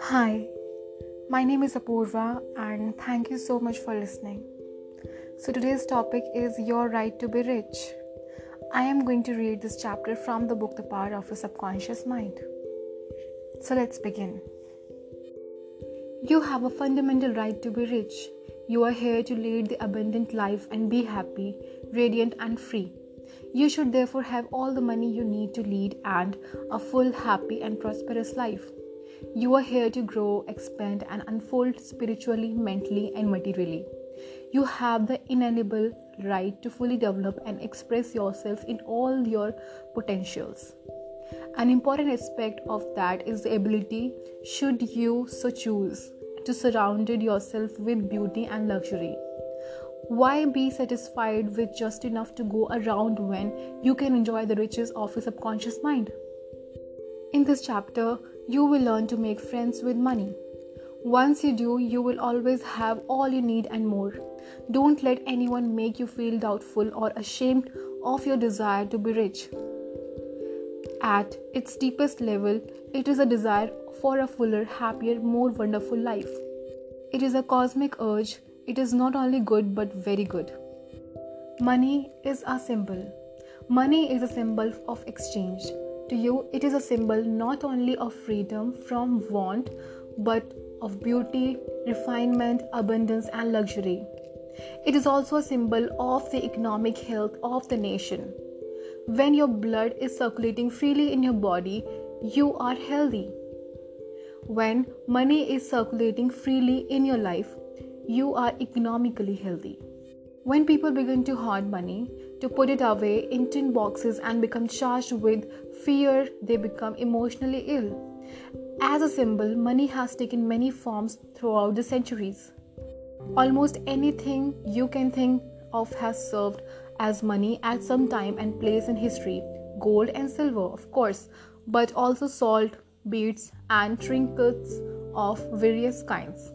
Hi, my name is Apurva, and thank you so much for listening. So, today's topic is Your Right to Be Rich. I am going to read this chapter from the book The Power of a Subconscious Mind. So, let's begin. You have a fundamental right to be rich. You are here to lead the abundant life and be happy, radiant, and free. You should therefore have all the money you need to lead and a full, happy, and prosperous life. You are here to grow, expand, and unfold spiritually, mentally, and materially. You have the inalienable right to fully develop and express yourself in all your potentials. An important aspect of that is the ability, should you so choose, to surround yourself with beauty and luxury. Why be satisfied with just enough to go around when you can enjoy the riches of your subconscious mind? In this chapter, you will learn to make friends with money. Once you do, you will always have all you need and more. Don't let anyone make you feel doubtful or ashamed of your desire to be rich. At its deepest level, it is a desire for a fuller, happier, more wonderful life. It is a cosmic urge. It is not only good but very good. Money is a symbol. Money is a symbol of exchange. To you, it is a symbol not only of freedom from want but of beauty, refinement, abundance, and luxury. It is also a symbol of the economic health of the nation. When your blood is circulating freely in your body, you are healthy. When money is circulating freely in your life, you are economically healthy. When people begin to hoard money, to put it away in tin boxes and become charged with fear, they become emotionally ill. As a symbol, money has taken many forms throughout the centuries. Almost anything you can think of has served as money at some time and place in history gold and silver, of course, but also salt, beads, and trinkets of various kinds.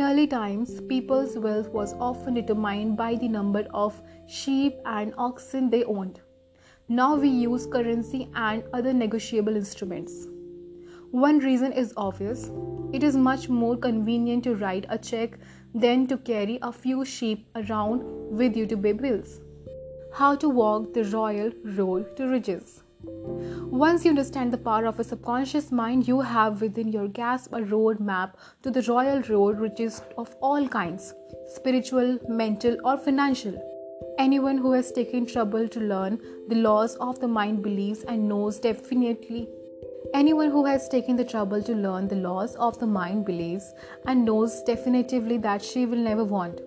In early times, people's wealth was often determined by the number of sheep and oxen they owned. Now we use currency and other negotiable instruments. One reason is obvious it is much more convenient to write a check than to carry a few sheep around with you to pay bills. How to walk the royal road to riches. Once you understand the power of a subconscious mind, you have within your grasp a road map to the royal road, which is of all kinds spiritual, mental, or financial. Anyone who has taken trouble to learn the laws of the mind believes and knows definitely Anyone who has taken the trouble to learn the laws of the mind believes and knows definitively that she will never want,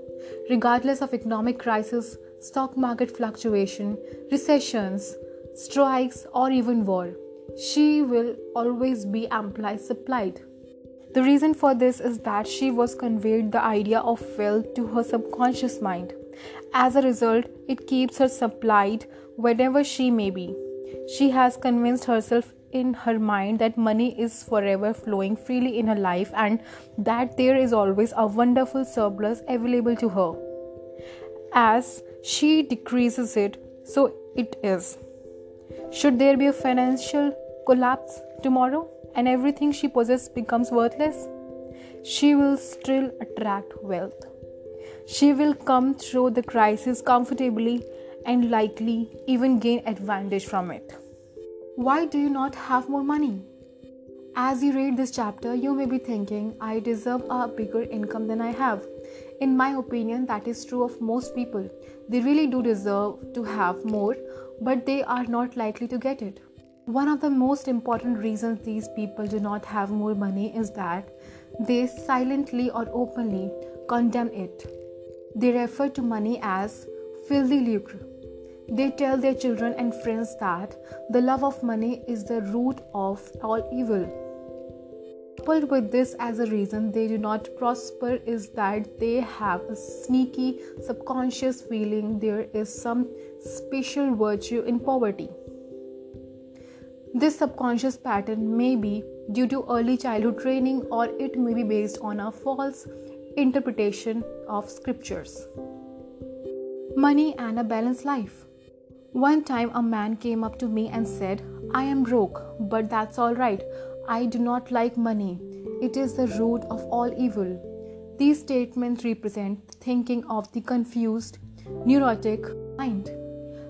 regardless of economic crisis, stock market fluctuation, recessions, strikes, or even war. She will always be amply supplied. The reason for this is that she was conveyed the idea of wealth to her subconscious mind. As a result, it keeps her supplied whenever she may be. She has convinced herself in her mind that money is forever flowing freely in her life and that there is always a wonderful surplus available to her. As she decreases it, so it is. Should there be a financial collapse tomorrow and everything she possesses becomes worthless, she will still attract wealth. She will come through the crisis comfortably and likely even gain advantage from it. Why do you not have more money? As you read this chapter, you may be thinking, I deserve a bigger income than I have. In my opinion, that is true of most people. They really do deserve to have more, but they are not likely to get it. One of the most important reasons these people do not have more money is that they silently or openly condemn it. They refer to money as filthy lucre they tell their children and friends that the love of money is the root of all evil. Coupled with this as a reason they do not prosper is that they have a sneaky subconscious feeling there is some special virtue in poverty. This subconscious pattern may be due to early childhood training or it may be based on a false interpretation of scriptures. Money and a balanced life. One time, a man came up to me and said, I am broke, but that's all right. I do not like money. It is the root of all evil. These statements represent thinking of the confused, neurotic mind.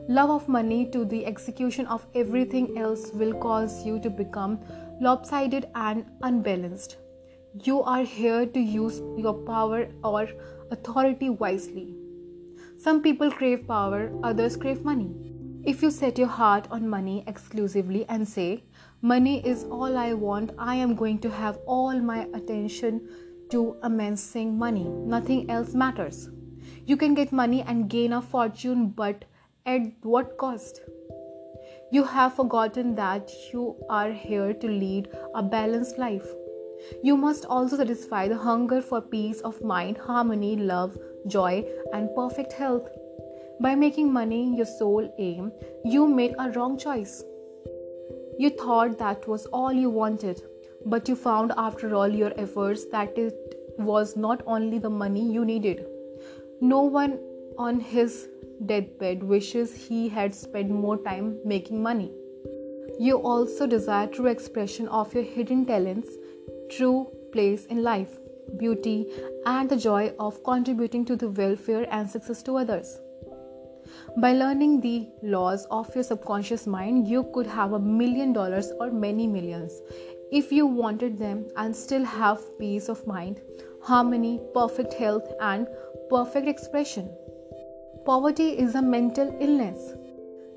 Love of money to the execution of everything else will cause you to become lopsided and unbalanced. You are here to use your power or authority wisely. Some people crave power, others crave money. If you set your heart on money exclusively and say, Money is all I want, I am going to have all my attention to amassing money, nothing else matters. You can get money and gain a fortune, but at what cost? You have forgotten that you are here to lead a balanced life. You must also satisfy the hunger for peace of mind, harmony, love, joy, and perfect health. By making money your sole aim, you made a wrong choice. You thought that was all you wanted, but you found after all your efforts that it was not only the money you needed. No one on his deathbed wishes he had spent more time making money. You also desire true expression of your hidden talents, true place in life, beauty, and the joy of contributing to the welfare and success to others. By learning the laws of your subconscious mind, you could have a million dollars or many millions if you wanted them and still have peace of mind, harmony, perfect health, and perfect expression. Poverty is a mental illness.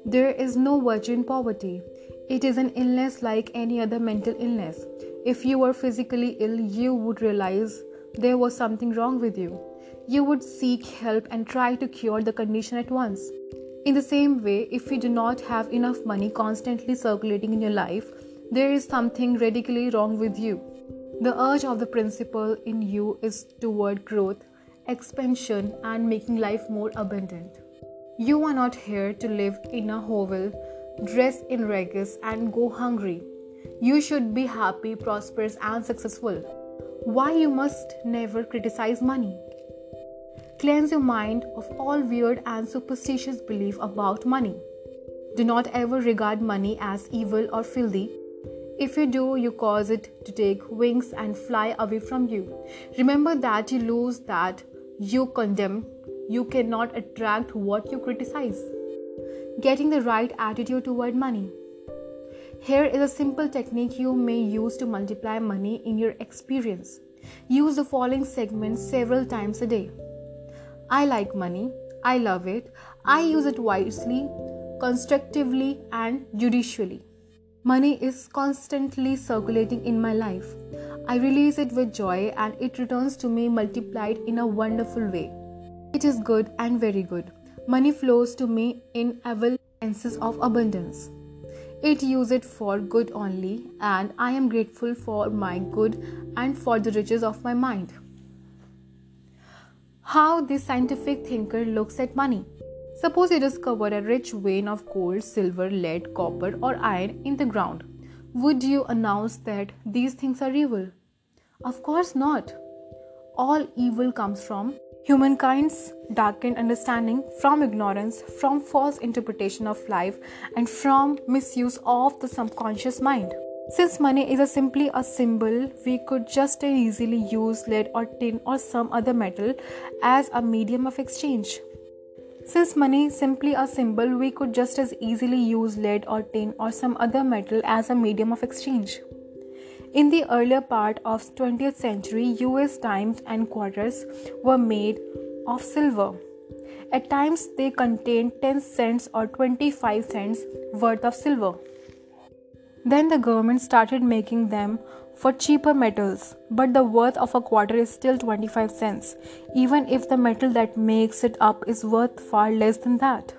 There is no virgin poverty. It is an illness like any other mental illness. If you were physically ill, you would realize there was something wrong with you you would seek help and try to cure the condition at once. In the same way, if you do not have enough money constantly circulating in your life, there is something radically wrong with you. The urge of the principle in you is toward growth, expansion, and making life more abundant. You are not here to live in a hovel, dress in rags, and go hungry. You should be happy, prosperous, and successful. Why you must never criticize money? Cleanse your mind of all weird and superstitious belief about money. Do not ever regard money as evil or filthy. If you do, you cause it to take wings and fly away from you. Remember that you lose that you condemn. You cannot attract what you criticize. Getting the right attitude toward money. Here is a simple technique you may use to multiply money in your experience. Use the following segments several times a day. I like money. I love it. I use it wisely, constructively, and judicially. Money is constantly circulating in my life. I release it with joy and it returns to me multiplied in a wonderful way. It is good and very good. Money flows to me in avalanches of abundance. It uses it for good only, and I am grateful for my good and for the riches of my mind how this scientific thinker looks at money. Suppose you discover a rich vein of gold, silver, lead, copper, or iron in the ground. Would you announce that these things are evil? Of course not. All evil comes from humankind's darkened understanding, from ignorance, from false interpretation of life, and from misuse of the subconscious mind. Since money is a simply a symbol, we could just as easily use lead or tin or some other metal as a medium of exchange. Since money is simply a symbol, we could just as easily use lead or tin or some other metal as a medium of exchange. In the earlier part of 20th century, US dimes and quarters were made of silver. At times they contained 10 cents or 25 cents worth of silver. Then the government started making them for cheaper metals, but the worth of a quarter is still 25 cents, even if the metal that makes it up is worth far less than that.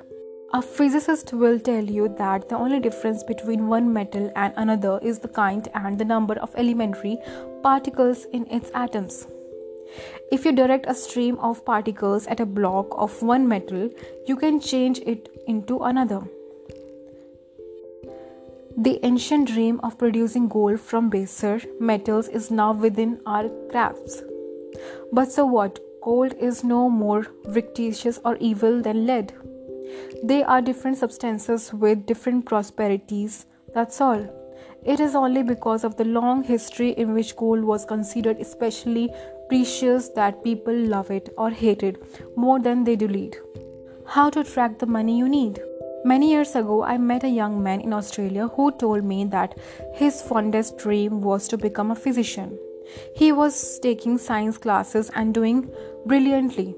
A physicist will tell you that the only difference between one metal and another is the kind and the number of elementary particles in its atoms. If you direct a stream of particles at a block of one metal, you can change it into another. The ancient dream of producing gold from baser metals is now within our grasp. But so what? Gold is no more fictitious or evil than lead. They are different substances with different prosperities, that's all. It is only because of the long history in which gold was considered especially precious that people love it or hate it more than they do lead. How to track the money you need? Many years ago, I met a young man in Australia who told me that his fondest dream was to become a physician. He was taking science classes and doing brilliantly,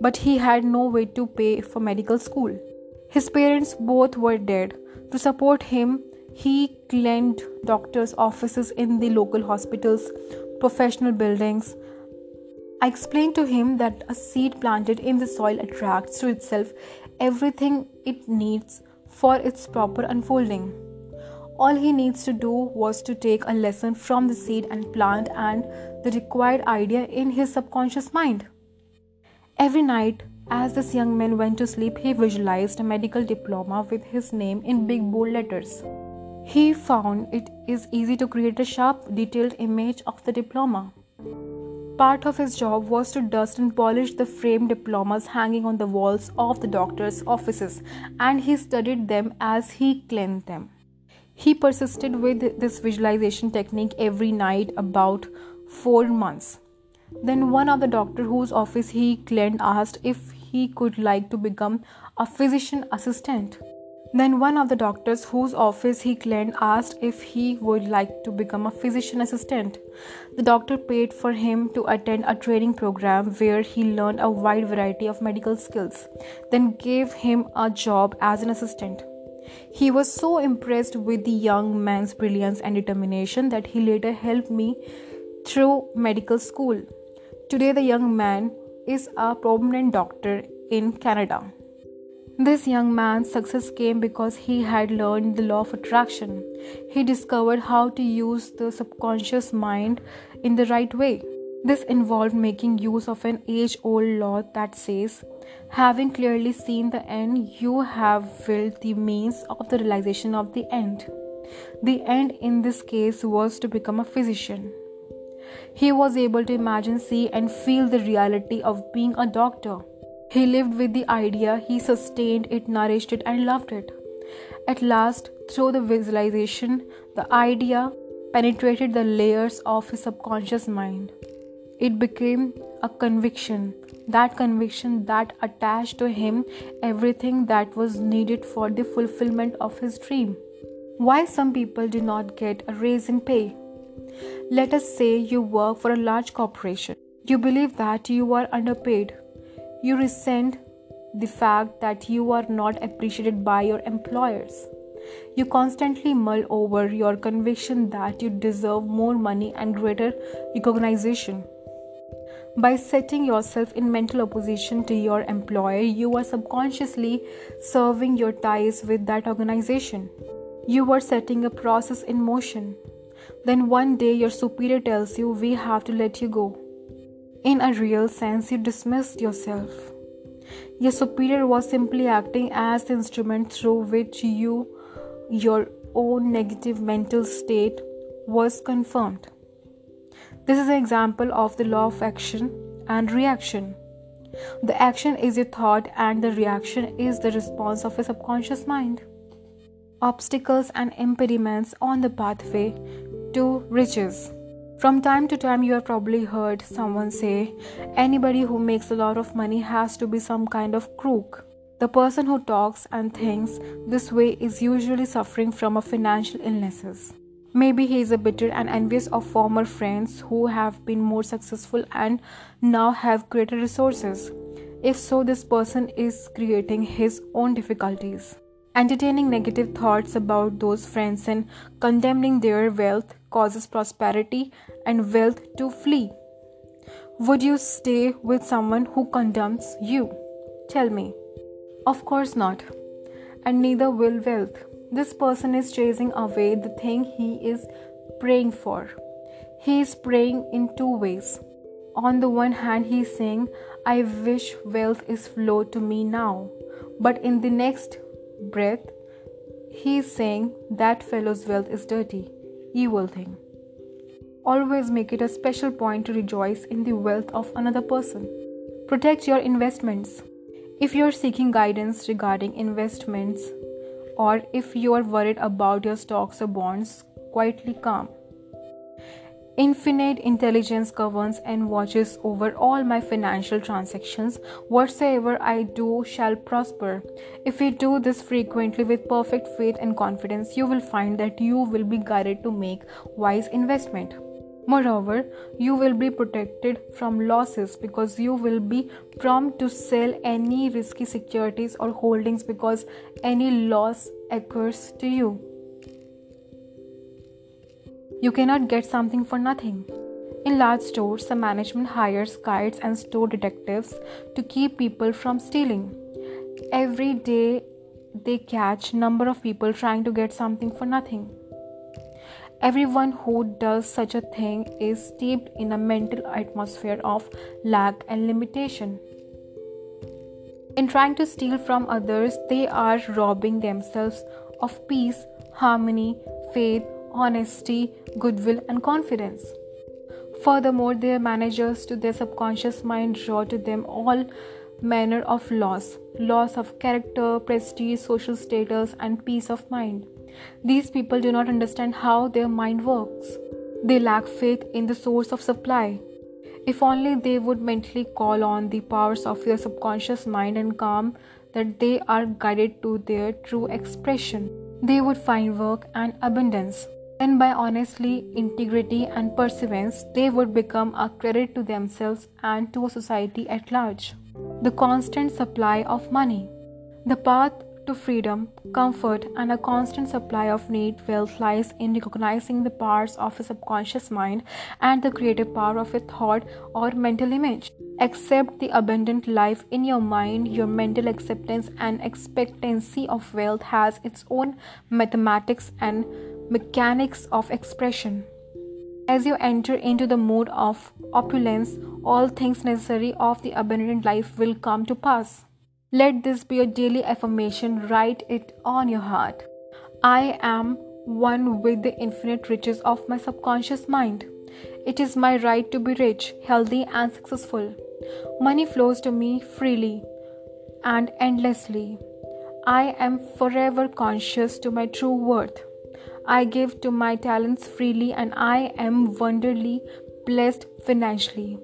but he had no way to pay for medical school. His parents both were dead. To support him, he cleaned doctors' offices in the local hospitals, professional buildings. I explained to him that a seed planted in the soil attracts to itself everything it needs for its proper unfolding. All he needs to do was to take a lesson from the seed and plant and the required idea in his subconscious mind. Every night, as this young man went to sleep, he visualized a medical diploma with his name in big bold letters. He found it is easy to create a sharp, detailed image of the diploma. Part of his job was to dust and polish the framed diplomas hanging on the walls of the doctor's offices, and he studied them as he cleaned them. He persisted with this visualization technique every night about four months. Then one of the doctor whose office he cleaned asked if he could like to become a physician assistant. Then one of the doctors whose office he cleaned asked if he would like to become a physician assistant. The doctor paid for him to attend a training program where he learned a wide variety of medical skills, then gave him a job as an assistant. He was so impressed with the young man's brilliance and determination that he later helped me through medical school. Today, the young man is a prominent doctor in Canada. This young man's success came because he had learned the law of attraction. He discovered how to use the subconscious mind in the right way. This involved making use of an age old law that says, having clearly seen the end, you have willed the means of the realization of the end. The end in this case was to become a physician. He was able to imagine, see, and feel the reality of being a doctor. He lived with the idea, he sustained it, nourished it, and loved it. At last, through the visualization, the idea penetrated the layers of his subconscious mind. It became a conviction, that conviction that attached to him everything that was needed for the fulfillment of his dream. Why some people do not get a raise in pay? Let us say you work for a large corporation. You believe that you are underpaid you resent the fact that you are not appreciated by your employers. You constantly mull over your conviction that you deserve more money and greater recognition. By setting yourself in mental opposition to your employer, you are subconsciously serving your ties with that organization. You are setting a process in motion. Then one day your superior tells you, We have to let you go. In a real sense, you dismissed yourself. Your superior was simply acting as the instrument through which you, your own negative mental state, was confirmed. This is an example of the law of action and reaction. The action is your thought, and the reaction is the response of your subconscious mind. Obstacles and impediments on the pathway to riches. From time to time, you have probably heard someone say, anybody who makes a lot of money has to be some kind of crook. The person who talks and thinks this way is usually suffering from a financial illnesses. Maybe he is a bitter and envious of former friends who have been more successful and now have greater resources. If so, this person is creating his own difficulties. Entertaining negative thoughts about those friends and condemning their wealth causes prosperity and wealth to flee. Would you stay with someone who condemns you? Tell me. Of course not. And neither will wealth. This person is chasing away the thing he is praying for. He is praying in two ways. On the one hand, he is saying, I wish wealth is flow to me now. But in the next breath, he is saying that fellow's wealth is dirty, evil thing. Always make it a special point to rejoice in the wealth of another person. Protect your investments. If you're seeking guidance regarding investments, or if you are worried about your stocks or bonds, quietly calm. Infinite intelligence governs and watches over all my financial transactions. Whatsoever I do shall prosper. If you do this frequently with perfect faith and confidence, you will find that you will be guided to make wise investment. Moreover, you will be protected from losses because you will be prompt to sell any risky securities or holdings because any loss occurs to you. You cannot get something for nothing. In large stores, the management hires guides and store detectives to keep people from stealing. Every day they catch number of people trying to get something for nothing. Everyone who does such a thing is steeped in a mental atmosphere of lack and limitation. In trying to steal from others, they are robbing themselves of peace, harmony, faith, honesty, goodwill, and confidence. Furthermore, their managers to their subconscious mind draw to them all manner of loss loss of character, prestige, social status, and peace of mind. These people do not understand how their mind works. They lack faith in the source of supply. If only they would mentally call on the powers of their subconscious mind and calm that they are guided to their true expression, they would find work and abundance. Then, by honestly, integrity, and perseverance, they would become a credit to themselves and to society at large. The constant supply of money. The path to freedom, comfort, and a constant supply of need wealth lies in recognizing the powers of a subconscious mind and the creative power of a thought or mental image. Accept the abundant life in your mind, your mental acceptance and expectancy of wealth has its own mathematics and mechanics of expression. As you enter into the mood of opulence, all things necessary of the abundant life will come to pass. Let this be your daily affirmation, write it on your heart. I am one with the infinite riches of my subconscious mind. It is my right to be rich, healthy, and successful. Money flows to me freely and endlessly. I am forever conscious to my true worth. I give to my talents freely and I am wonderfully blessed financially.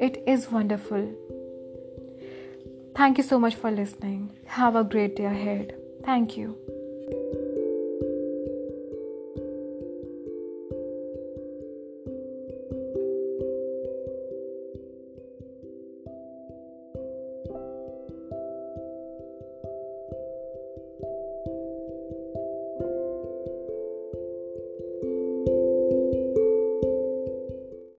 It is wonderful. Thank you so much for listening. Have a great day ahead. Thank you.